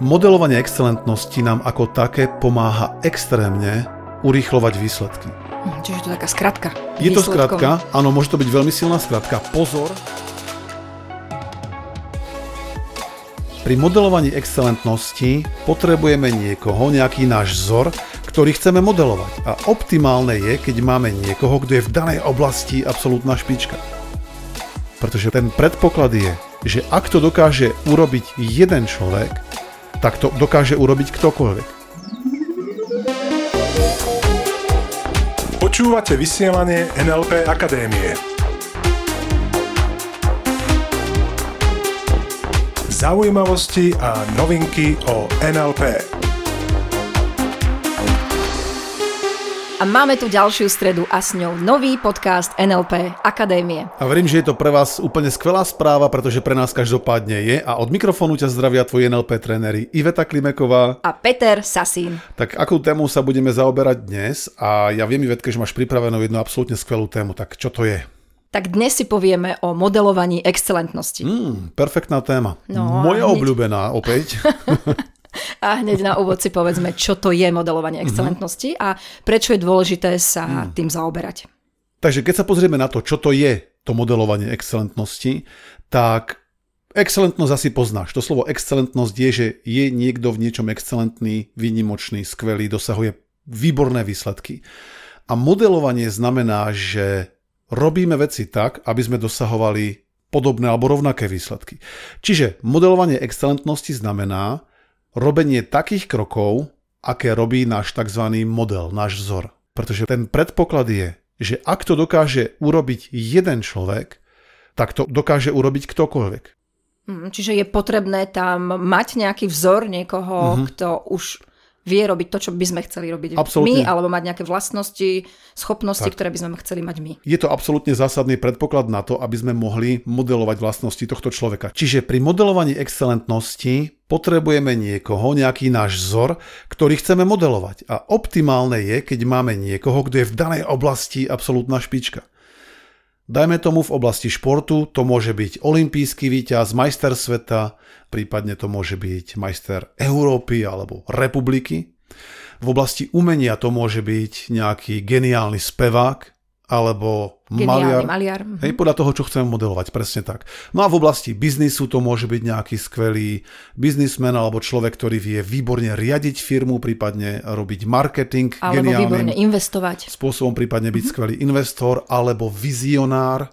Modelovanie excelentnosti nám ako také pomáha extrémne urýchlovať výsledky. Hm, Čiže to je taká skratka. Je to výsledkom. skratka, áno, môže to byť veľmi silná skratka. Pozor! Pri modelovaní excelentnosti potrebujeme niekoho, nejaký náš vzor, ktorý chceme modelovať. A optimálne je, keď máme niekoho, kto je v danej oblasti absolútna špička. Pretože ten predpoklad je, že ak to dokáže urobiť jeden človek, tak to dokáže urobiť ktokoľvek. Počúvate vysielanie NLP Akadémie. Zaujímavosti a novinky o NLP. A máme tu ďalšiu stredu a s ňou nový podcast NLP Akadémie. A verím, že je to pre vás úplne skvelá správa, pretože pre nás každopádne je. A od mikrofónu ťa zdravia tvoji NLP tréneri Iveta Klimeková. A Peter Sasín. Tak akou tému sa budeme zaoberať dnes? A ja viem, Ivetke, že máš pripravenú jednu absolútne skvelú tému. Tak čo to je? Tak dnes si povieme o modelovaní excelentnosti. Mm, perfektná téma. No Moja hneď- obľúbená opäť. A hneď na úvod si povedzme, čo to je modelovanie excelentnosti a prečo je dôležité sa tým zaoberať. Takže keď sa pozrieme na to, čo to je to modelovanie excelentnosti, tak excelentnosť asi poznáš. To slovo excelentnosť je, že je niekto v niečom excelentný, výnimočný, skvelý, dosahuje výborné výsledky. A modelovanie znamená, že robíme veci tak, aby sme dosahovali podobné alebo rovnaké výsledky. Čiže modelovanie excelentnosti znamená robenie takých krokov, aké robí náš tzv. model, náš vzor. Pretože ten predpoklad je, že ak to dokáže urobiť jeden človek, tak to dokáže urobiť ktokoľvek. Mm, Čiže je potrebné tam mať nejaký vzor niekoho, kto už vie robiť to, čo by sme chceli robiť Absolútne. my, alebo mať nejaké vlastnosti, schopnosti, ktoré by sme chceli mať my. Je to absolútne zásadný predpoklad na to, aby sme mohli modelovať vlastnosti tohto človeka. Čiže pri modelovaní excelentnosti potrebujeme niekoho, nejaký náš vzor, ktorý chceme modelovať. A optimálne je, keď máme niekoho, kto je v danej oblasti absolútna špička. Dajme tomu v oblasti športu, to môže byť olimpijský víťaz, majster sveta, prípadne to môže byť majster Európy alebo republiky. V oblasti umenia to môže byť nejaký geniálny spevák alebo maliar. Geniálny maliar. mhm. Hej, podľa toho, čo chceme modelovať, presne tak. No a v oblasti biznisu to môže byť nejaký skvelý biznismen alebo človek, ktorý vie výborne riadiť firmu, prípadne robiť marketing Alebo výborne geniálnym investovať. spôsobom, prípadne byť skvelý investor alebo vizionár.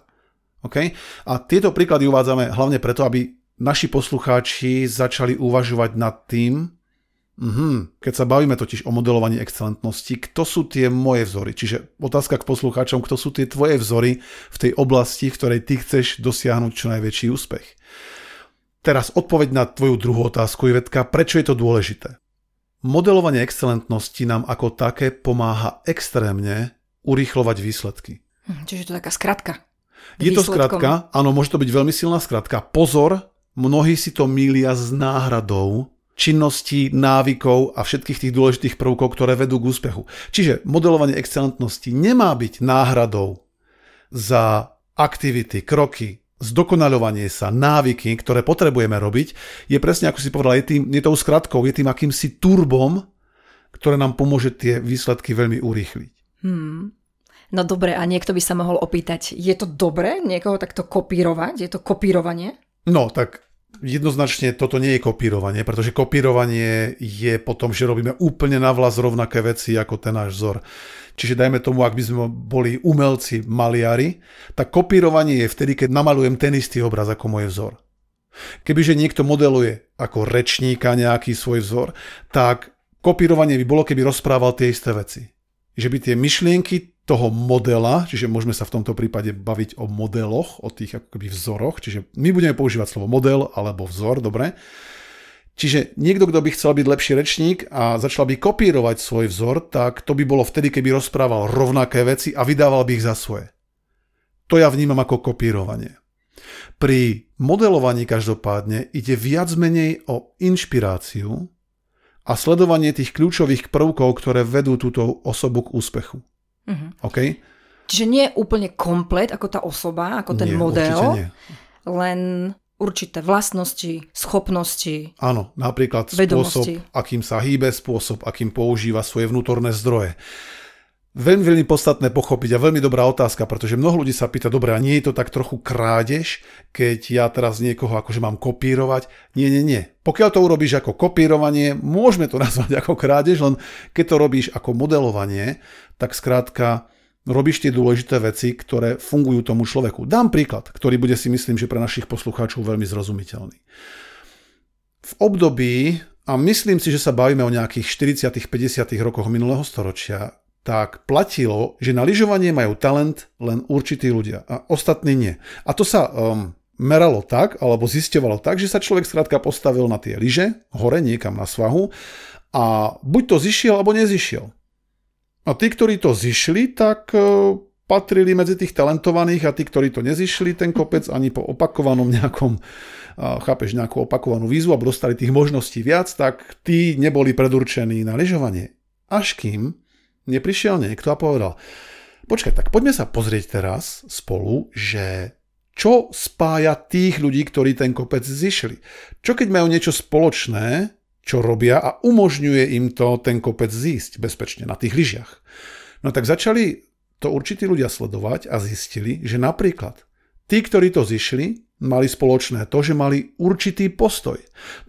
Okay? A tieto príklady uvádzame hlavne preto, aby naši poslucháči začali uvažovať nad tým, Mhm. Keď sa bavíme totiž o modelovaní excelentnosti, kto sú tie moje vzory? Čiže otázka k poslucháčom, kto sú tie tvoje vzory v tej oblasti, v ktorej ty chceš dosiahnuť čo najväčší úspech. Teraz odpoveď na tvoju druhú otázku, Ivetka, prečo je to dôležité? Modelovanie excelentnosti nám ako také pomáha extrémne urýchlovať výsledky. Hm, Čiže to je taká skratka. Je to skratka, áno, môže to byť veľmi silná skratka. Pozor, mnohí si to mília s náhradou činností, návykov a všetkých tých dôležitých prvkov, ktoré vedú k úspechu. Čiže modelovanie excelentnosti nemá byť náhradou za aktivity, kroky, zdokonaľovanie sa, návyky, ktoré potrebujeme robiť, je presne ako si povedal, je, tým, je tou skratkou, je tým akýmsi turbom, ktoré nám pomôže tie výsledky veľmi urýchliť. No dobre, a niekto by sa mohol opýtať, je to dobré niekoho takto kopírovať? Je to kopírovanie? No, tak jednoznačne toto nie je kopírovanie, pretože kopírovanie je potom, že robíme úplne na vlas rovnaké veci ako ten náš vzor. Čiže dajme tomu, ak by sme boli umelci, maliari, tak kopírovanie je vtedy, keď namalujem ten istý obraz ako môj vzor. Kebyže niekto modeluje ako rečníka nejaký svoj vzor, tak kopírovanie by bolo, keby rozprával tie isté veci. Že by tie myšlienky toho modela, čiže môžeme sa v tomto prípade baviť o modeloch, o tých ako keby vzoroch, čiže my budeme používať slovo model alebo vzor, dobre? Čiže niekto, kto by chcel byť lepší rečník a začal by kopírovať svoj vzor, tak to by bolo vtedy, keby rozprával rovnaké veci a vydával by ich za svoje. To ja vnímam ako kopírovanie. Pri modelovaní každopádne ide viac menej o inšpiráciu a sledovanie tých kľúčových prvkov, ktoré vedú túto osobu k úspechu. Mhm. OK? Čiže nie je úplne komplet ako tá osoba, ako ten Nie, model, nie. len určité vlastnosti, schopnosti. Áno, napríklad Vedomosti. spôsob, akým sa hýbe, spôsob, akým používa svoje vnútorné zdroje. Veľmi, veľmi podstatné pochopiť a veľmi dobrá otázka, pretože mnoho ľudí sa pýta, dobre, a nie je to tak trochu krádež, keď ja teraz niekoho akože mám kopírovať? Nie, nie, nie. Pokiaľ to urobíš ako kopírovanie, môžeme to nazvať ako krádež, len keď to robíš ako modelovanie, tak skrátka robíš tie dôležité veci, ktoré fungujú tomu človeku. Dám príklad, ktorý bude si myslím, že pre našich poslucháčov veľmi zrozumiteľný. V období, a myslím si, že sa bavíme o nejakých 40 50 rokoch minulého storočia, tak platilo, že na lyžovanie majú talent len určití ľudia a ostatní nie. A to sa um, meralo tak, alebo zisťovalo tak, že sa človek skrátka postavil na tie lyže, hore niekam na svahu a buď to zišiel, alebo nezišiel. A tí, ktorí to zišli, tak uh, patrili medzi tých talentovaných a tí, ktorí to nezišli, ten kopec ani po opakovanom nejakom, chápeš, nejakú opakovanú výzvu alebo dostali tých možností viac, tak tí neboli predurčení na lyžovanie. Až kým neprišiel niekto a povedal, počkaj, tak poďme sa pozrieť teraz spolu, že čo spája tých ľudí, ktorí ten kopec zišli. Čo keď majú niečo spoločné, čo robia a umožňuje im to ten kopec zísť bezpečne na tých lyžiach. No tak začali to určití ľudia sledovať a zistili, že napríklad tí, ktorí to zišli, mali spoločné to, že mali určitý postoj.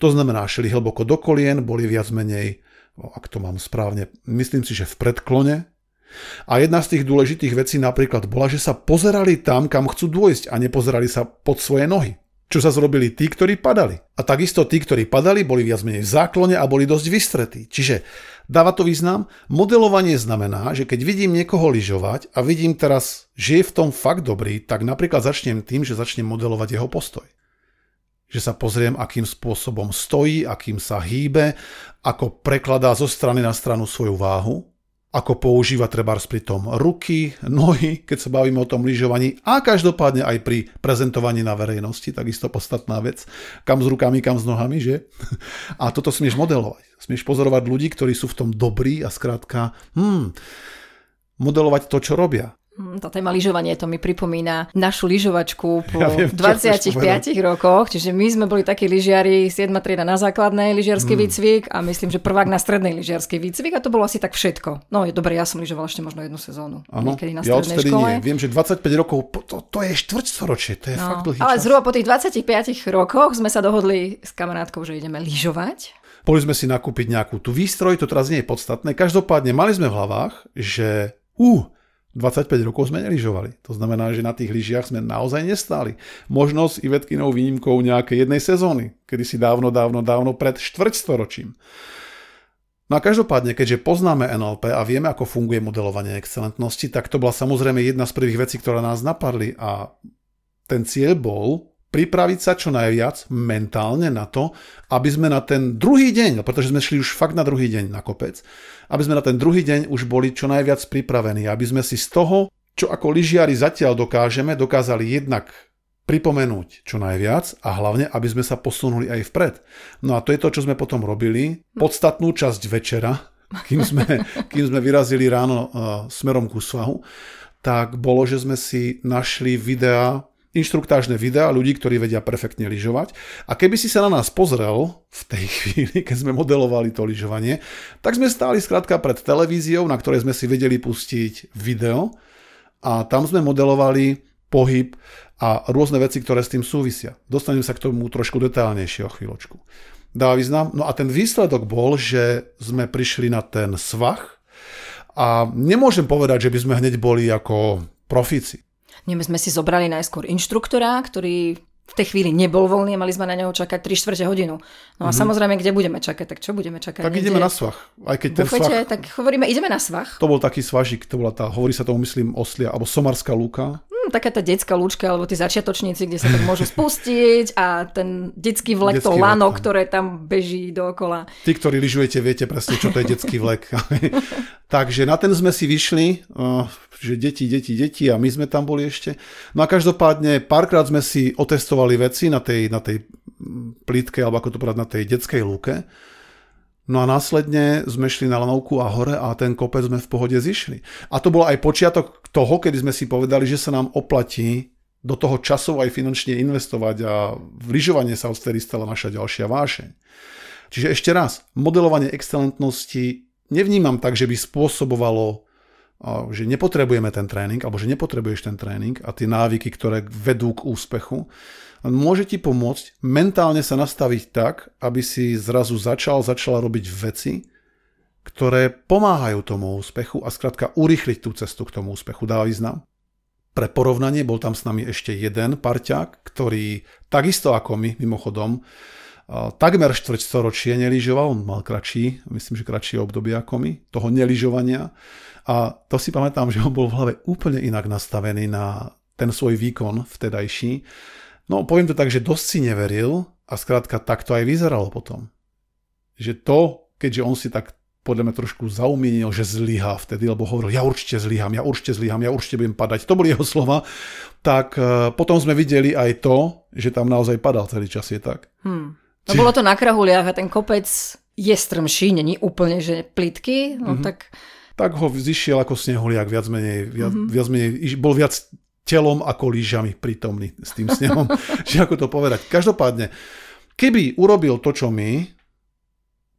To znamená, šli hlboko do kolien, boli viac menej ak to mám správne, myslím si, že v predklone. A jedna z tých dôležitých vecí napríklad bola, že sa pozerali tam, kam chcú dôjsť a nepozerali sa pod svoje nohy. Čo sa zrobili tí, ktorí padali. A takisto tí, ktorí padali, boli viac menej v záklone a boli dosť vystretí. Čiže dáva to význam? Modelovanie znamená, že keď vidím niekoho lyžovať a vidím teraz, že je v tom fakt dobrý, tak napríklad začnem tým, že začnem modelovať jeho postoj že sa pozriem, akým spôsobom stojí, akým sa hýbe, ako prekladá zo strany na stranu svoju váhu, ako používa trebárs pri tom ruky, nohy, keď sa bavíme o tom lyžovaní a každopádne aj pri prezentovaní na verejnosti, takisto podstatná vec, kam s rukami, kam s nohami, že? A toto smieš modelovať. Smieš pozorovať ľudí, ktorí sú v tom dobrí a skrátka, hmm, modelovať to, čo robia. Hm, tá téma lyžovanie, to mi pripomína našu lyžovačku po ja viem, 25 rokoch, čiže my sme boli takí lyžiari, 7 trieda na základnej lyžiarskej mm. výcvik a myslím, že prvák na strednej lyžiarskej výcvik a to bolo asi tak všetko. No je dobre, ja som lyžoval ešte možno jednu sezónu. Ano, na ja odtedy škole. nie. Viem, že 25 rokov, to, to je štvrťstoročie, to je no, fakt dlhý Ale čas. zhruba po tých 25 rokoch sme sa dohodli s kamarátkou, že ideme lyžovať. Boli sme si nakúpiť nejakú tú výstroj, to teraz nie je podstatné. Každopádne mali sme v hlavách, že uh, 25 rokov sme neližovali. To znamená, že na tých lyžiach sme naozaj nestáli. Možno s Ivetkinou výnimkou nejakej jednej sezóny, kedy si dávno, dávno, dávno pred štvrťstoročím. No a každopádne, keďže poznáme NLP a vieme, ako funguje modelovanie excelentnosti, tak to bola samozrejme jedna z prvých vecí, ktoré nás napadli a ten cieľ bol pripraviť sa čo najviac mentálne na to, aby sme na ten druhý deň, pretože sme šli už fakt na druhý deň na kopec, aby sme na ten druhý deň už boli čo najviac pripravení, aby sme si z toho, čo ako lyžiari zatiaľ dokážeme, dokázali jednak pripomenúť čo najviac a hlavne, aby sme sa posunuli aj vpred. No a to je to, čo sme potom robili. Podstatnú časť večera, kým sme, kým sme vyrazili ráno uh, smerom ku svahu, tak bolo, že sme si našli videá inštruktážne videá ľudí, ktorí vedia perfektne lyžovať. A keby si sa na nás pozrel v tej chvíli, keď sme modelovali to lyžovanie, tak sme stáli skrátka pred televíziou, na ktorej sme si vedeli pustiť video a tam sme modelovali pohyb a rôzne veci, ktoré s tým súvisia. Dostanem sa k tomu trošku detálnejšie o chvíľočku. Dá význam? No a ten výsledok bol, že sme prišli na ten svach a nemôžem povedať, že by sme hneď boli ako profíci. My sme si zobrali najskôr inštruktora, ktorý v tej chvíli nebol voľný a mali sme na neho čakať 3 čtvrte hodinu. No a mm-hmm. samozrejme, kde budeme čakať? Tak čo budeme čakať? Tak Niekde ideme na svach. Aj keď ten bufete, svach... tak hovoríme, ideme na svach. To bol taký svažik, to bola tá, hovorí sa tomu, myslím, oslia, alebo somarská lúka. Hmm, taká tá detská lúčka, alebo tí začiatočníci, kde sa tak môžu spustiť a ten detský vlek, detský to lano, vlek, ktoré tam beží dookola. Tí, ktorí lyžujete, viete presne, čo to je detský vlek. Takže na ten sme si vyšli, že deti, deti, deti a my sme tam boli ešte. No a každopádne párkrát sme si otestovali veci na tej, na tej plítke, alebo ako to povedať, na tej detskej lúke. No a následne sme šli na lanovku a hore a ten kopec sme v pohode zišli. A to bol aj počiatok toho, kedy sme si povedali, že sa nám oplatí do toho časov aj finančne investovať a v lyžovanie sa odtedy stala naša ďalšia vášeň. Čiže ešte raz, modelovanie excelentnosti nevnímam tak, že by spôsobovalo, že nepotrebujeme ten tréning, alebo že nepotrebuješ ten tréning a tie návyky, ktoré vedú k úspechu. Môže ti pomôcť mentálne sa nastaviť tak, aby si zrazu začal, začala robiť veci, ktoré pomáhajú tomu úspechu a skrátka urychliť tú cestu k tomu úspechu. Dá význam? Pre porovnanie bol tam s nami ešte jeden parťák, ktorý takisto ako my, mimochodom, takmer štvrť storočie neližoval, on mal kratší, myslím, že kratšie obdobie ako my, toho neližovania. A to si pamätám, že on bol v hlave úplne inak nastavený na ten svoj výkon vtedajší. No poviem to tak, že dosť si neveril a skrátka tak to aj vyzeralo potom. Že to, keďže on si tak podľa mňa trošku zaumienil, že zlyhá vtedy, lebo hovoril, ja určite zlyhám, ja určite zlyhám, ja určite budem padať. To boli jeho slova. Tak uh, potom sme videli aj to, že tam naozaj padal celý čas, je tak. Hmm. No bolo to na krahuliach a ten kopec je strmší, není úplne, že plitky, no mm-hmm. tak... Tak ho zišiel ako snehuliak, viac menej, viac, mm-hmm. viac menej, bol viac telom ako lížami prítomný s tým snehom, že ako to povedať. Každopádne, keby urobil to, čo my,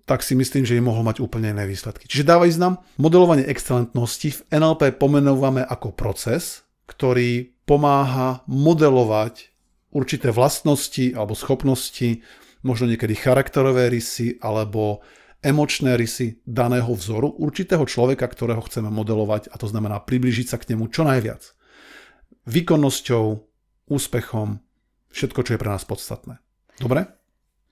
tak si myslím, že im mohol mať úplne iné výsledky. Čiže dáva význam, modelovanie excelentnosti v NLP pomenúvame ako proces, ktorý pomáha modelovať určité vlastnosti alebo schopnosti možno niekedy charakterové rysy alebo emočné rysy daného vzoru, určitého človeka, ktorého chceme modelovať a to znamená približiť sa k nemu čo najviac. Výkonnosťou, úspechom, všetko, čo je pre nás podstatné. Dobre?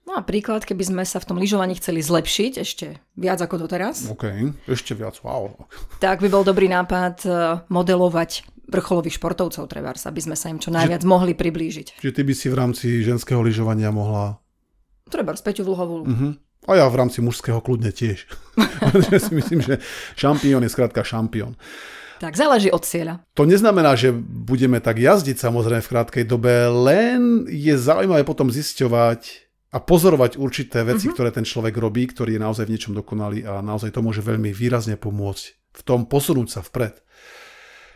No a príklad, keby sme sa v tom lyžovaní chceli zlepšiť ešte viac ako doteraz. OK, ešte viac, wow. Tak by bol dobrý nápad eh, modelovať vrcholových športovcov trebárs, aby sme sa im čo najviac že, mohli priblížiť. Čiže ty by si v rámci ženského lyžovania mohla Treba späť Vlhovú. Uh-huh. A ja v rámci mužského kľudne tiež. ja si myslím, že šampión je skrátka šampión. Tak záleží od cieľa. To neznamená, že budeme tak jazdiť samozrejme v krátkej dobe, len je zaujímavé potom zisťovať a pozorovať určité veci, uh-huh. ktoré ten človek robí, ktorý je naozaj v niečom dokonalý a naozaj to môže veľmi výrazne pomôcť v tom posunúť sa vpred.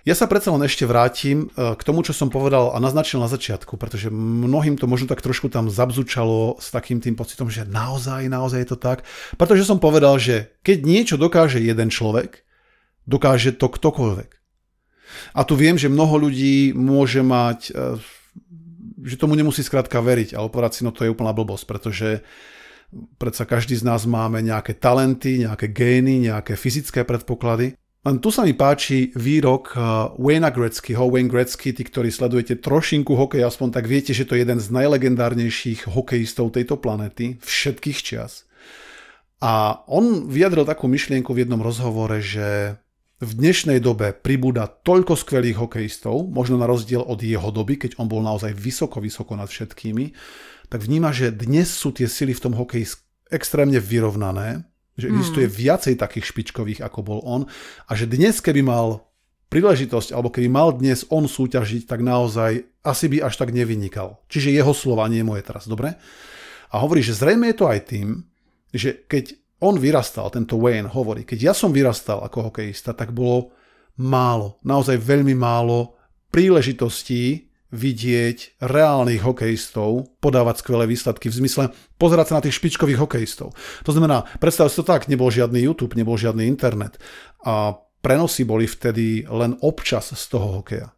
Ja sa predsa len ešte vrátim e, k tomu, čo som povedal a naznačil na začiatku, pretože mnohým to možno tak trošku tam zabzučalo s takým tým pocitom, že naozaj, naozaj je to tak. Pretože som povedal, že keď niečo dokáže jeden človek, dokáže to ktokoľvek. A tu viem, že mnoho ľudí môže mať, e, že tomu nemusí skrátka veriť, ale povedať si, no to je úplná blbosť, pretože predsa každý z nás máme nejaké talenty, nejaké gény, nejaké fyzické predpoklady len tu sa mi páči výrok uh, Wayna Gretzkyho. Wayne Gretzky, tí, ktorí sledujete trošinku hokej, aspoň tak viete, že to je jeden z najlegendárnejších hokejistov tejto planety všetkých čias. A on vyjadril takú myšlienku v jednom rozhovore, že v dnešnej dobe pribúda toľko skvelých hokejistov, možno na rozdiel od jeho doby, keď on bol naozaj vysoko, vysoko nad všetkými, tak vníma, že dnes sú tie sily v tom hokeji extrémne vyrovnané že existuje hmm. viacej takých špičkových, ako bol on. A že dnes, keby mal príležitosť, alebo keby mal dnes on súťažiť, tak naozaj asi by až tak nevynikal. Čiže jeho slova, nie moje teraz, dobre? A hovorí, že zrejme je to aj tým, že keď on vyrastal, tento Wayne hovorí, keď ja som vyrastal ako hokejista, tak bolo málo, naozaj veľmi málo príležitostí vidieť reálnych hokejistov podávať skvelé výsledky v zmysle pozerať sa na tých špičkových hokejistov. To znamená, predstav si to tak, nebol žiadny YouTube, nebol žiadny internet a prenosy boli vtedy len občas z toho hokeja.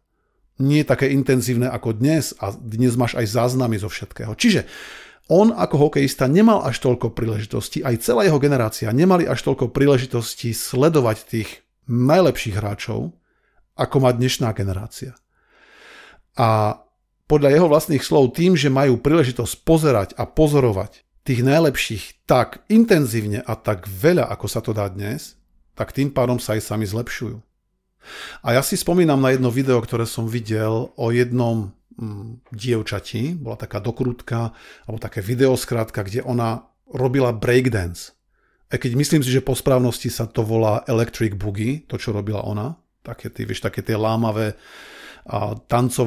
Nie také intenzívne ako dnes a dnes máš aj záznamy zo všetkého. Čiže on ako hokejista nemal až toľko príležitostí, aj celá jeho generácia nemali až toľko príležitostí sledovať tých najlepších hráčov, ako má dnešná generácia. A podľa jeho vlastných slov tým, že majú príležitosť pozerať a pozorovať tých najlepších tak intenzívne a tak veľa, ako sa to dá dnes, tak tým pádom sa aj sami zlepšujú. A ja si spomínam na jedno video, ktoré som videl o jednom mm, dievčati, bola taká dokrutka, alebo také video skrátka, kde ona robila breakdance. A keď myslím si, že po správnosti sa to volá electric boogie, to čo robila ona, také tie, vieš, také tie lámavé a tancov,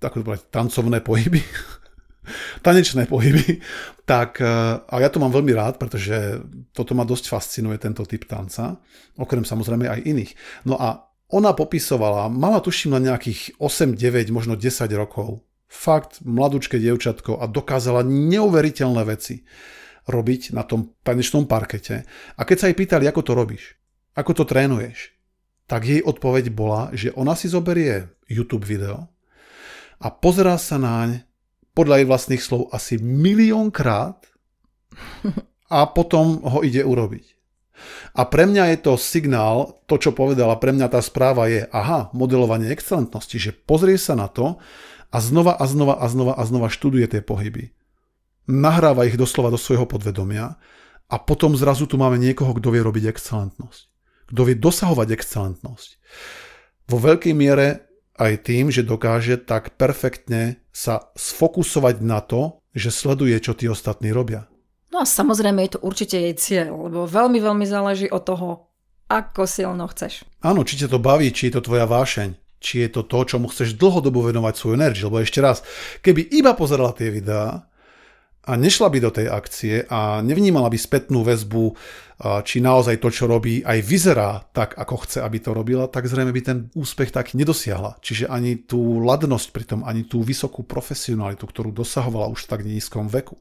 ako to povedať, tancovné pohyby, tanečné pohyby, tak e, a ja to mám veľmi rád, pretože toto ma dosť fascinuje, tento typ tanca, okrem samozrejme aj iných. No a ona popisovala, mala tuším na nejakých 8, 9, možno 10 rokov. Fakt mladúčke dievčatko a dokázala neuveriteľné veci robiť na tom tanečnom parkete. A keď sa jej pýtali, ako to robíš, ako to trénuješ, tak jej odpoveď bola, že ona si zoberie YouTube video a pozerá sa naň podľa jej vlastných slov asi miliónkrát a potom ho ide urobiť. A pre mňa je to signál, to čo povedala, pre mňa tá správa je, aha, modelovanie excelentnosti, že pozrie sa na to a znova a znova a znova a znova študuje tie pohyby. Nahráva ich doslova do svojho podvedomia a potom zrazu tu máme niekoho, kto vie robiť excelentnosť. Kto vie dosahovať excelentnosť. Vo veľkej miere aj tým, že dokáže tak perfektne sa sfokusovať na to, že sleduje, čo tí ostatní robia. No a samozrejme je to určite jej cieľ, lebo veľmi, veľmi záleží od toho, ako silno chceš. Áno, či ťa to baví, či je to tvoja vášeň, či je to to, čomu chceš dlhodobo venovať svoju energiu. Lebo ešte raz, keby iba pozerala tie videá a nešla by do tej akcie a nevnímala by spätnú väzbu, či naozaj to, čo robí, aj vyzerá tak, ako chce, aby to robila, tak zrejme by ten úspech tak nedosiahla. Čiže ani tú ladnosť pritom, ani tú vysokú profesionalitu, ktorú dosahovala už v tak nízkom veku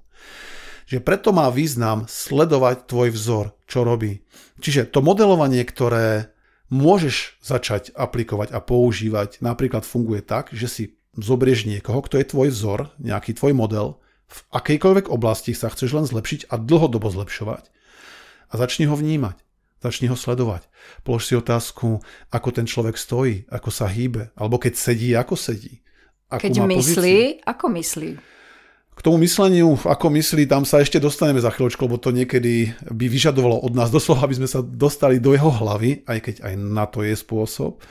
že preto má význam sledovať tvoj vzor, čo robí. Čiže to modelovanie, ktoré môžeš začať aplikovať a používať, napríklad funguje tak, že si zobrieš niekoho, kto je tvoj vzor, nejaký tvoj model, v akejkoľvek oblasti sa chceš len zlepšiť a dlhodobo zlepšovať. A začni ho vnímať, začni ho sledovať. Polož si otázku, ako ten človek stojí, ako sa hýbe, alebo keď sedí, ako sedí. Ako keď myslí, pozíciu. ako myslí. K tomu mysleniu, ako myslí, tam sa ešte dostaneme za chvíľočku, lebo to niekedy by vyžadovalo od nás doslova, aby sme sa dostali do jeho hlavy, aj keď aj na to je spôsob.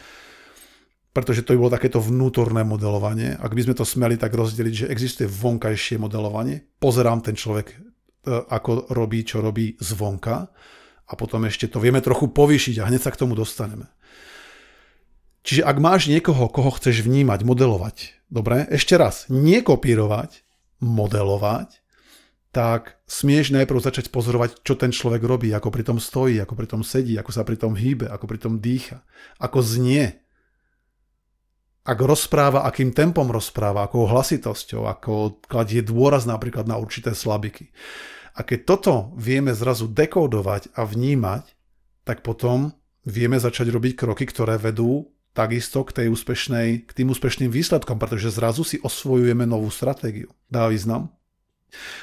Pretože to by bolo takéto vnútorné modelovanie. Ak by sme to smeli tak rozdeliť, že existuje vonkajšie modelovanie, pozerám ten človek, e, ako robí, čo robí zvonka a potom ešte to vieme trochu povýšiť a hneď sa k tomu dostaneme. Čiže ak máš niekoho, koho chceš vnímať, modelovať, dobre, ešte raz, nekopírovať, modelovať, tak smieš najprv začať pozorovať, čo ten človek robí, ako pri tom stojí, ako pri tom sedí, ako sa pri tom hýbe, ako pri tom dýcha, ako znie. Ako rozpráva, akým tempom rozpráva, akou hlasitosťou, ako kladie dôraz napríklad na určité slabiky. A keď toto vieme zrazu dekodovať a vnímať, tak potom vieme začať robiť kroky, ktoré vedú takisto k, tej úspešnej, k tým úspešným výsledkom, pretože zrazu si osvojujeme novú stratégiu. Dá význam?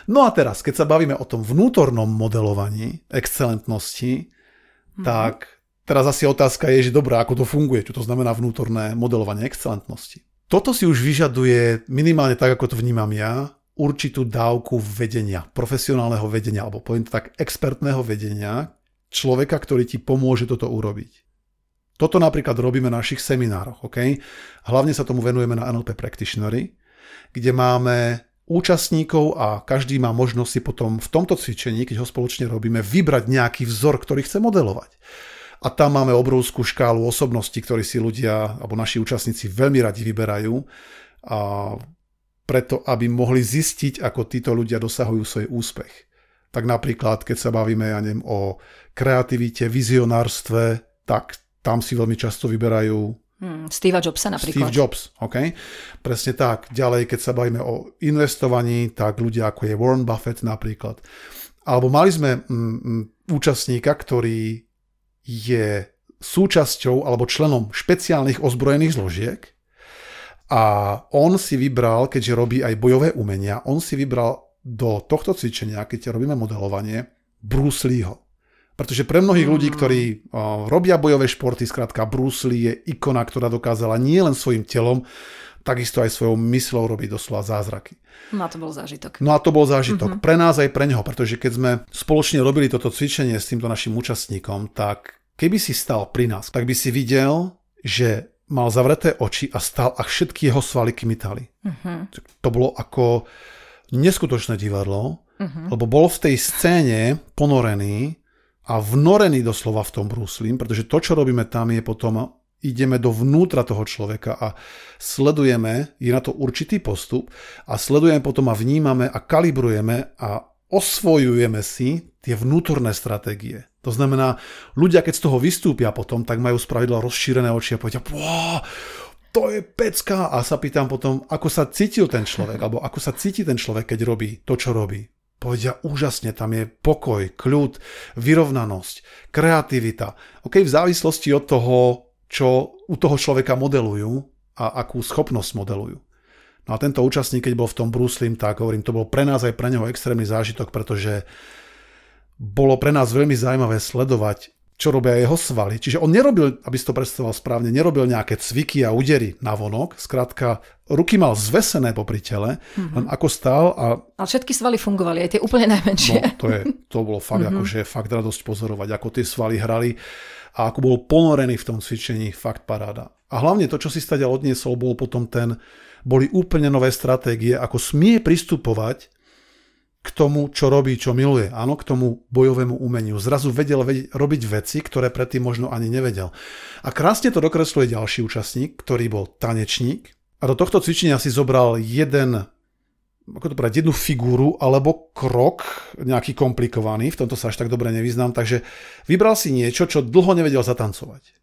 No a teraz, keď sa bavíme o tom vnútornom modelovaní excelentnosti, mm-hmm. tak teraz asi otázka je, že dobrá, ako to funguje, čo to znamená vnútorné modelovanie excelentnosti. Toto si už vyžaduje, minimálne tak, ako to vnímam ja, určitú dávku vedenia, profesionálneho vedenia, alebo poviem to tak, expertného vedenia, človeka, ktorý ti pomôže toto urobiť. Toto napríklad robíme na našich seminároch. Okay? Hlavne sa tomu venujeme na NLP Practitionery, kde máme účastníkov a každý má možnosť si potom v tomto cvičení, keď ho spoločne robíme, vybrať nejaký vzor, ktorý chce modelovať. A tam máme obrovskú škálu osobností, ktorí si ľudia alebo naši účastníci veľmi radi vyberajú. A preto, aby mohli zistiť, ako títo ľudia dosahujú svoj úspech. Tak napríklad, keď sa bavíme ja neviem, o kreativite, vizionárstve, tak tam si veľmi často vyberajú hmm, Steve Jobsa napríklad. Steve Jobs, OK. Presne tak. Ďalej, keď sa bavíme o investovaní, tak ľudia ako je Warren Buffett napríklad. Alebo mali sme mm, mm, účastníka, ktorý je súčasťou alebo členom špeciálnych ozbrojených zložiek a on si vybral, keďže robí aj bojové umenia, on si vybral do tohto cvičenia, keď robíme modelovanie, Bruce Leeho. Pretože pre mnohých ľudí, mm. ktorí robia bojové športy, skrátka Bruce Lee je ikona, ktorá dokázala nie len svojim telom, takisto aj svojou myslou robiť doslova zázraky. No a to bol zážitok. No a to bol zážitok. Mm-hmm. Pre nás aj pre neho, pretože keď sme spoločne robili toto cvičenie s týmto našim účastníkom, tak keby si stal pri nás, tak by si videl, že mal zavreté oči a stal a všetky jeho svaly kmitali. Mm-hmm. To bolo ako neskutočné divadlo, mm-hmm. lebo bol v tej scéne ponorený a vnorený doslova v tom brúslim, pretože to, čo robíme tam, je potom ideme dovnútra toho človeka a sledujeme, je na to určitý postup a sledujeme potom a vnímame a kalibrujeme a osvojujeme si tie vnútorné stratégie. To znamená, ľudia, keď z toho vystúpia potom, tak majú spravidla rozšírené oči a povedia, to je pecka. A sa pýtam potom, ako sa cítil ten človek, alebo ako sa cíti ten človek, keď robí to, čo robí. Povedia úžasne, tam je pokoj, kľud, vyrovnanosť, kreativita. OK, v závislosti od toho, čo u toho človeka modelujú a akú schopnosť modelujú. No a tento účastník, keď bol v tom brúslim, tak hovorím, to bol pre nás aj pre neho extrémny zážitok, pretože bolo pre nás veľmi zaujímavé sledovať, čo robia jeho svaly. Čiže on nerobil, aby si to predstavoval správne, nerobil nejaké cviky a údery na vonok. Skrátka, ruky mal zvesené popri tele, mm-hmm. len ako stál a... Ale všetky svaly fungovali, aj tie úplne najmenšie. No, to, je, to bolo fakt, mm-hmm. akože fakt radosť pozorovať, ako tie svaly hrali a ako bol ponorený v tom cvičení, fakt paráda. A hlavne to, čo si stade odniesol, bol potom ten, boli úplne nové stratégie, ako smie pristupovať k tomu, čo robí, čo miluje. Áno, k tomu bojovému umeniu. Zrazu vedel vedieť, robiť veci, ktoré predtým možno ani nevedel. A krásne to dokresluje ďalší účastník, ktorý bol tanečník. A do tohto cvičenia si zobral jeden ako to povedať, jednu figúru alebo krok, nejaký komplikovaný, v tomto sa až tak dobre nevyznám, takže vybral si niečo, čo dlho nevedel zatancovať.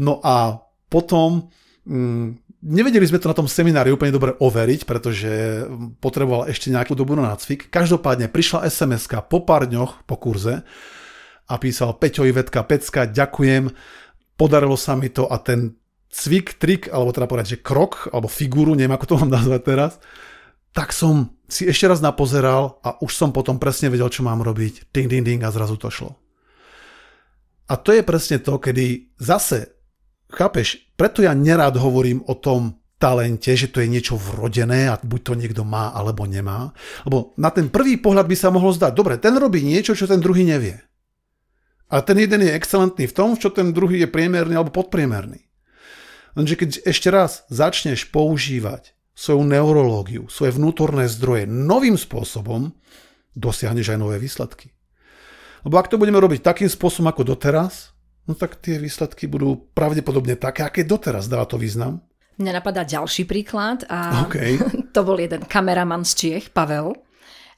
No a potom mm, Nevedeli sme to na tom seminári úplne dobre overiť, pretože potreboval ešte nejakú dobu na nácvik. Každopádne prišla sms po pár dňoch po kurze a písal Peťo Ivetka, Pecka, ďakujem, podarilo sa mi to a ten cvik, trik, alebo teda povedať, že krok, alebo figúru, neviem ako to mám nazvať teraz, tak som si ešte raz napozeral a už som potom presne vedel, čo mám robiť. Ding, ding, ding a zrazu to šlo. A to je presne to, kedy zase Chápeš? Preto ja nerád hovorím o tom talente, že to je niečo vrodené a buď to niekto má alebo nemá. Lebo na ten prvý pohľad by sa mohlo zdať, dobre, ten robí niečo, čo ten druhý nevie. A ten jeden je excelentný v tom, čo ten druhý je priemerný alebo podpriemerný. Lenže keď ešte raz začneš používať svoju neurológiu, svoje vnútorné zdroje novým spôsobom, dosiahneš aj nové výsledky. Lebo ak to budeme robiť takým spôsobom ako doteraz, no tak tie výsledky budú pravdepodobne také, aké doteraz dá to význam. Mňa napadá ďalší príklad a okay. to bol jeden kameraman z Čiech, Pavel.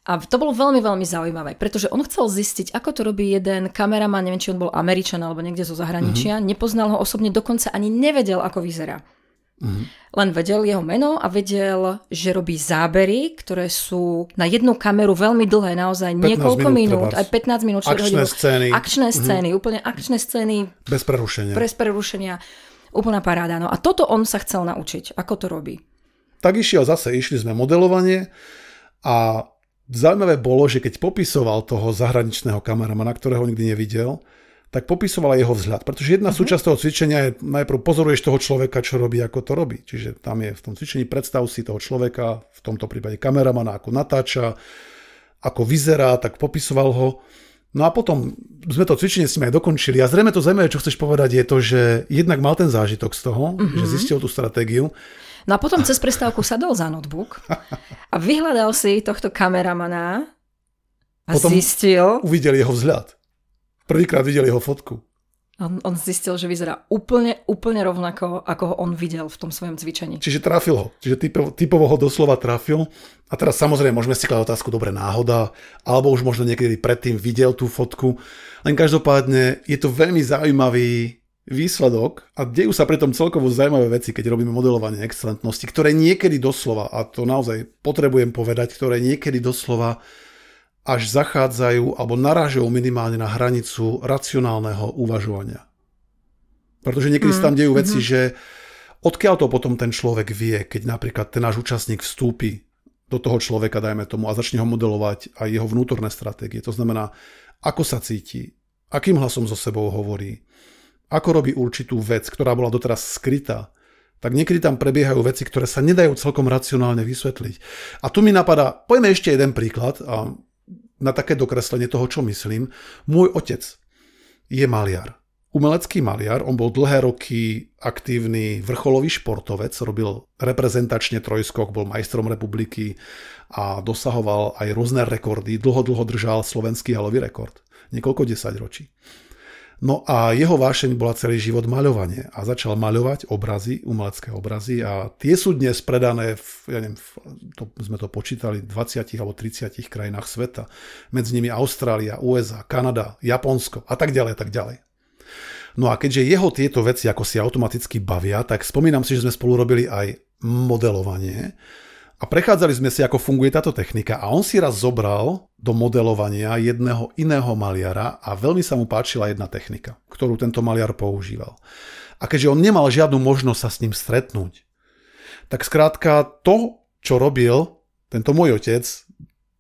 A to bolo veľmi, veľmi zaujímavé, pretože on chcel zistiť, ako to robí jeden kameraman, neviem, či on bol Američan alebo niekde zo zahraničia, mm-hmm. nepoznal ho osobne, dokonca ani nevedel, ako vyzerá. Mm-hmm. Len vedel jeho meno a vedel, že robí zábery, ktoré sú na jednu kameru veľmi dlhé, naozaj niekoľko minút, minút aj 15 minút. Akčné hodinu. scény. Akčné mm-hmm. scény, úplne akčné scény. Bez prerušenia. Bez prerušenia. Úplná paráda. No a toto on sa chcel naučiť. Ako to robí? Tak išiel zase, išli sme modelovanie a zaujímavé bolo, že keď popisoval toho zahraničného kameramana, ktorého nikdy nevidel, tak popisovala jeho vzhľad. Pretože jedna uh-huh. súčasť toho cvičenia je najprv pozoruješ toho človeka, čo robí, ako to robí. Čiže tam je v tom cvičení predstav si toho človeka, v tomto prípade kameramana, ako natáča, ako vyzerá, tak popisoval ho. No a potom sme to cvičenie s ním aj dokončili. A zrejme to zaujímavé, čo chceš povedať, je to, že jednak mal ten zážitok z toho, uh-huh. že zistil tú stratégiu. No a potom cez prestávku sadol za notebook a vyhľadal si tohto kameramana a potom zistil... uvidel jeho vzhľad. Prvýkrát videl jeho fotku. On, on zistil, že vyzerá úplne, úplne rovnako, ako ho on videl v tom svojom cvičení. Čiže trafil ho. Čiže typovo, typovo ho doslova trafil. A teraz samozrejme môžeme si kladť otázku, dobre, náhoda, alebo už možno niekedy predtým videl tú fotku. Len každopádne je to veľmi zaujímavý výsledok a dejú sa pritom celkovo zaujímavé veci, keď robíme modelovanie excelentnosti, ktoré niekedy doslova, a to naozaj potrebujem povedať, ktoré niekedy doslova až zachádzajú alebo narážajú minimálne na hranicu racionálneho uvažovania. Pretože niekedy mm, sa tam dejú mm, veci, že odkiaľ to potom ten človek vie, keď napríklad ten náš účastník vstúpi do toho človeka, dajme tomu, a začne ho modelovať aj jeho vnútorné stratégie. To znamená, ako sa cíti, akým hlasom so sebou hovorí, ako robí určitú vec, ktorá bola doteraz skrytá, tak niekedy tam prebiehajú veci, ktoré sa nedajú celkom racionálne vysvetliť. A tu mi napadá, poďme ešte jeden príklad, a na také dokreslenie toho, čo myslím. Môj otec je maliar. Umelecký maliar, on bol dlhé roky aktívny vrcholový športovec, robil reprezentačne trojskok, bol majstrom republiky a dosahoval aj rôzne rekordy. Dlho, dlho držal slovenský halový rekord. Niekoľko desať ročí. No a jeho vášeň bola celý život maľovanie a začal maľovať obrazy, umelecké obrazy a tie sú dnes predané, v, ja neviem, v, to, sme to počítali, 20 alebo 30 krajinách sveta. Medzi nimi Austrália, USA, Kanada, Japonsko a tak ďalej, a tak ďalej. No a keďže jeho tieto veci ako si automaticky bavia, tak spomínam si, že sme spolu robili aj modelovanie a prechádzali sme si, ako funguje táto technika a on si raz zobral do modelovania jedného iného maliara a veľmi sa mu páčila jedna technika, ktorú tento maliar používal. A keďže on nemal žiadnu možnosť sa s ním stretnúť, tak skrátka to, čo robil tento môj otec,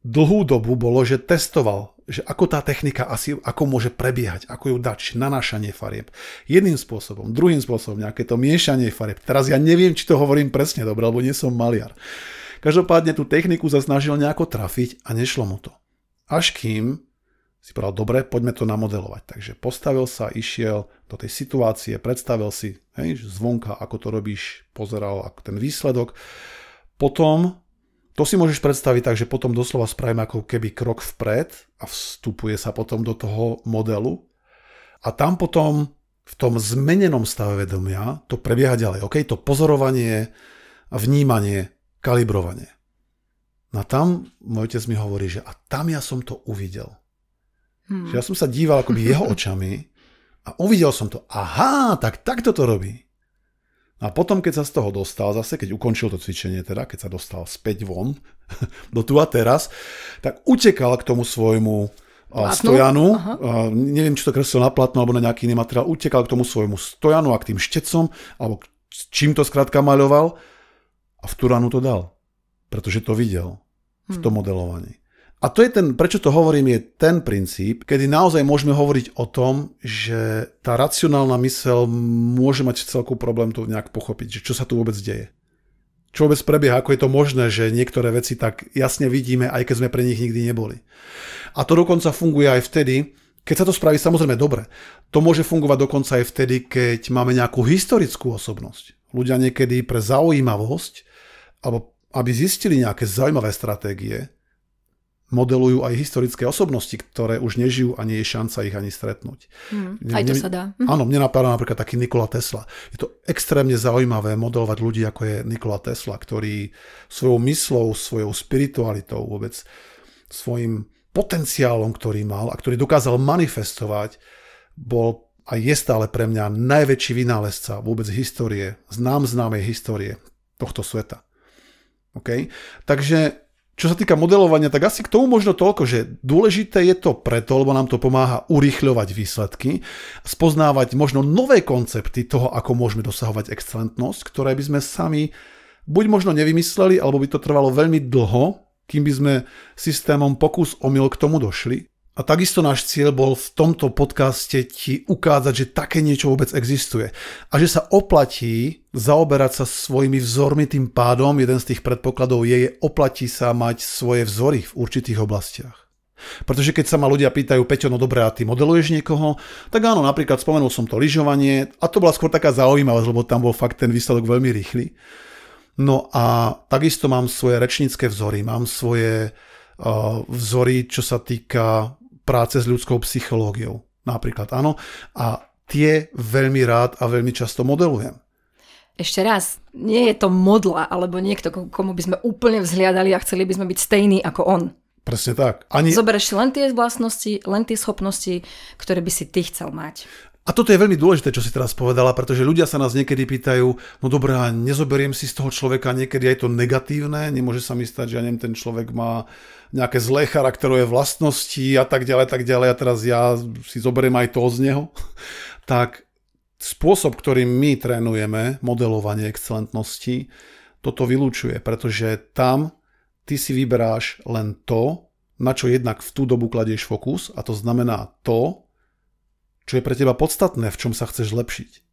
dlhú dobu bolo, že testoval, že ako tá technika asi, ako môže prebiehať, ako ju dať, nanášanie farieb. Jedným spôsobom, druhým spôsobom, nejaké to miešanie farieb. Teraz ja neviem, či to hovorím presne dobre, lebo nie som maliar. Každopádne tú techniku sa snažil nejako trafiť a nešlo mu to. Až kým si povedal, dobre, poďme to namodelovať. Takže postavil sa, išiel do tej situácie, predstavil si hej, zvonka, ako to robíš, pozeral ako ten výsledok. Potom, to si môžeš predstaviť tak, že potom doslova spravím ako keby krok vpred a vstupuje sa potom do toho modelu. A tam potom v tom zmenenom stave vedomia to prebieha ďalej. OK, to pozorovanie vnímanie kalibrovanie. No a tam môj otec mi hovorí, že a tam ja som to uvidel. Hmm. Že ja som sa díval akoby jeho očami a uvidel som to. Aha, tak takto to robí. A potom, keď sa z toho dostal, zase keď ukončil to cvičenie, teda keď sa dostal späť von, do tu a teraz, tak utekal k tomu svojmu Plátnu? stojanu, Aha. neviem, či to kreslil na platno alebo na nejaký iný materiál, utekal k tomu svojmu stojanu a k tým štecom, alebo čím to skrátka maľoval a v Turánu to dal. Pretože to videl v tom hmm. modelovaní. A to je ten, prečo to hovorím, je ten princíp, kedy naozaj môžeme hovoriť o tom, že tá racionálna mysel môže mať celku problém to nejak pochopiť, že čo sa tu vôbec deje. Čo vôbec prebieha, ako je to možné, že niektoré veci tak jasne vidíme, aj keď sme pre nich nikdy neboli. A to dokonca funguje aj vtedy, keď sa to spraví samozrejme dobre. To môže fungovať dokonca aj vtedy, keď máme nejakú historickú osobnosť. Ľudia niekedy pre zaujímavosť alebo aby zistili nejaké zaujímavé stratégie, modelujú aj historické osobnosti, ktoré už nežijú a nie je šanca ich ani stretnúť. Mm, aj to sa dá. Mhm. Áno, mne napadá napríklad taký Nikola Tesla. Je to extrémne zaujímavé modelovať ľudí, ako je Nikola Tesla, ktorý svojou myslou, svojou spiritualitou, vôbec svojim potenciálom, ktorý mal a ktorý dokázal manifestovať, bol a je stále pre mňa najväčší vynálezca vôbec histórie, znám známej histórie tohto sveta. Okay? Takže čo sa týka modelovania, tak asi k tomu možno toľko, že dôležité je to preto, lebo nám to pomáha urýchľovať výsledky, spoznávať možno nové koncepty toho, ako môžeme dosahovať excelentnosť, ktoré by sme sami buď možno nevymysleli, alebo by to trvalo veľmi dlho, kým by sme systémom pokus omyl k tomu došli. A takisto náš cieľ bol v tomto podcaste ti ukázať, že také niečo vôbec existuje. A že sa oplatí zaoberať sa svojimi vzormi tým pádom, jeden z tých predpokladov je, je oplatí sa mať svoje vzory v určitých oblastiach. Pretože keď sa ma ľudia pýtajú, Peťo, no dobré, a ty modeluješ niekoho? Tak áno, napríklad spomenul som to lyžovanie a to bola skôr taká zaujímavosť, lebo tam bol fakt ten výsledok veľmi rýchly. No a takisto mám svoje rečnícke vzory, mám svoje uh, vzory, čo sa týka práce s ľudskou psychológiou. Napríklad, áno. A tie veľmi rád a veľmi často modelujem. Ešte raz, nie je to modla alebo niekto, komu by sme úplne vzhliadali a chceli by sme byť stejní ako on. Presne tak. Ani... Zoberieš len tie vlastnosti, len tie schopnosti, ktoré by si ty chcel mať. A toto je veľmi dôležité, čo si teraz povedala, pretože ľudia sa nás niekedy pýtajú, no dobré, nezoberiem si z toho človeka niekedy aj to negatívne, nemôže sa mi stať, že ja neviem, ten človek má nejaké zlé charakterové vlastnosti a tak ďalej, tak ďalej a teraz ja si zoberiem aj to z neho. tak spôsob, ktorým my trénujeme modelovanie excelentnosti, toto vylúčuje, pretože tam ty si vyberáš len to, na čo jednak v tú dobu kladieš fokus a to znamená to, čo je pre teba podstatné, v čom sa chceš zlepšiť.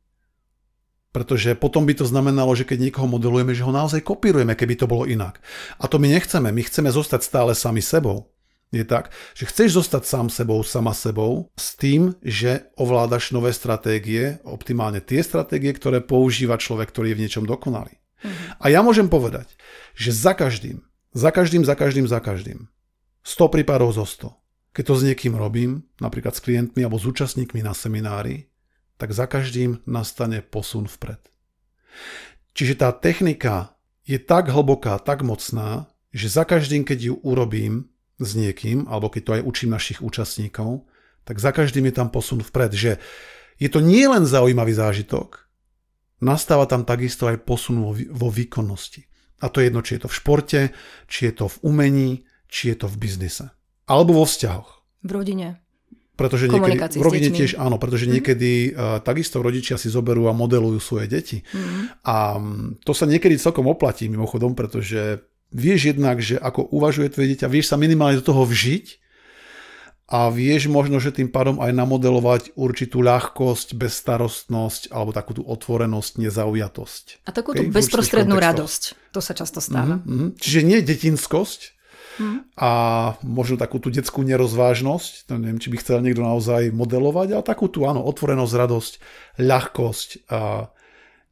Pretože potom by to znamenalo, že keď niekoho modelujeme, že ho naozaj kopírujeme, keby to bolo inak. A to my nechceme. My chceme zostať stále sami sebou. Je tak, že chceš zostať sám sebou, sama sebou s tým, že ovládaš nové stratégie, optimálne tie stratégie, ktoré používa človek, ktorý je v niečom dokonalý. Mhm. A ja môžem povedať, že za každým, za každým, za každým, za každým, 100 prípadov zo 100 keď to s niekým robím, napríklad s klientmi alebo s účastníkmi na seminári, tak za každým nastane posun vpred. Čiže tá technika je tak hlboká, tak mocná, že za každým, keď ju urobím s niekým, alebo keď to aj učím našich účastníkov, tak za každým je tam posun vpred, že je to nie len zaujímavý zážitok, nastáva tam takisto aj posun vo, vo výkonnosti. A to je jedno, či je to v športe, či je to v umení, či je to v biznise. Alebo vo vzťahoch. V rodine. Pretože niekedy, v rodine tiež áno, pretože mm. niekedy uh, takisto rodičia si zoberú a modelujú svoje deti. Mm. A to sa niekedy celkom oplatí mimochodom, pretože vieš jednak, že ako uvažuje tvoje dieťa, vieš sa minimálne do toho vžiť a vieš možno, že tým pádom aj namodelovať určitú ľahkosť, bezstarostnosť alebo takú tú otvorenosť, nezaujatosť. A takú tú okay? bezprostrednú radosť. To sa často stáva. Mm-hmm. Čiže nie detinskosť, Mm. a možno takú tú detskú nerozvážnosť, to neviem, či by chcel niekto naozaj modelovať, ale takú tú, áno, otvorenosť, radosť, ľahkosť a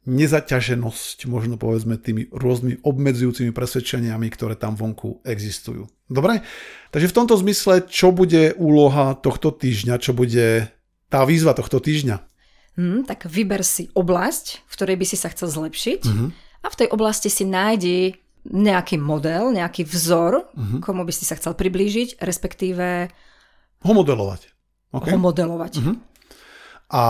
nezaťaženosť, možno povedzme tými rôznymi obmedzujúcimi presvedčeniami, ktoré tam vonku existujú. Dobre? Takže v tomto zmysle, čo bude úloha tohto týždňa, čo bude tá výzva tohto týždňa? Hmm, tak vyber si oblasť, v ktorej by si sa chcel zlepšiť mm-hmm. a v tej oblasti si nájdi nejaký model, nejaký vzor, mm-hmm. komu by si sa chcel priblížiť, respektíve ho modelovať. Okay? Ho modelovať. Mm-hmm. A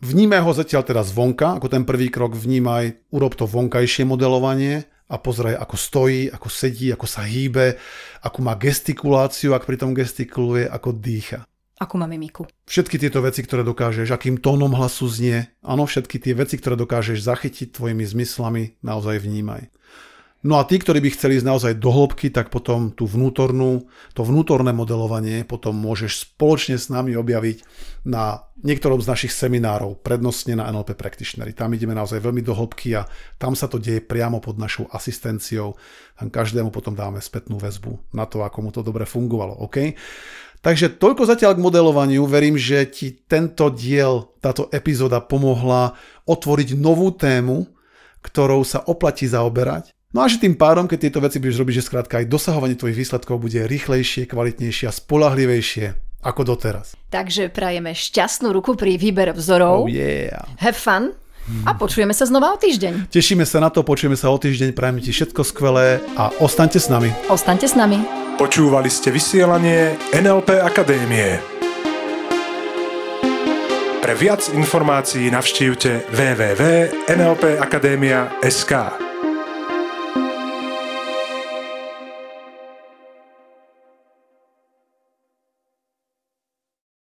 Vnímaj ho zatiaľ teraz vonka, ako ten prvý krok vnímaj, urob to vonkajšie modelovanie a pozraj, ako stojí, ako sedí, ako sa hýbe, ako má gestikuláciu, ak pri tom gestikuluje, ako dýcha. Ako má mimiku. Všetky tieto veci, ktoré dokážeš, akým tónom hlasu znie, áno, všetky tie veci, ktoré dokážeš zachytiť tvojimi zmyslami, naozaj vnímaj. No a tí, ktorí by chceli ísť naozaj do hĺbky, tak potom tú vnútornú, to vnútorné modelovanie potom môžeš spoločne s nami objaviť na niektorom z našich seminárov, prednostne na NLP Practitionery. Tam ideme naozaj veľmi do hĺbky a tam sa to deje priamo pod našou asistenciou. Tam každému potom dáme spätnú väzbu na to, ako mu to dobre fungovalo. OK? Takže toľko zatiaľ k modelovaniu. Verím, že ti tento diel, táto epizóda pomohla otvoriť novú tému, ktorou sa oplatí zaoberať No a že tým pádom, keď tieto veci budeš robiť, že skrátka aj dosahovanie tvojich výsledkov bude rýchlejšie, kvalitnejšie a spolahlivejšie ako doteraz. Takže prajeme šťastnú ruku pri výbere vzorov. Oh yeah. Have fun. A počujeme sa znova o týždeň. Tešíme sa na to, počujeme sa o týždeň, prajeme ti všetko skvelé a ostaňte s nami. Ostaňte s nami. Počúvali ste vysielanie NLP Akadémie. Pre viac informácií navštívte www.nlpakademia.sk.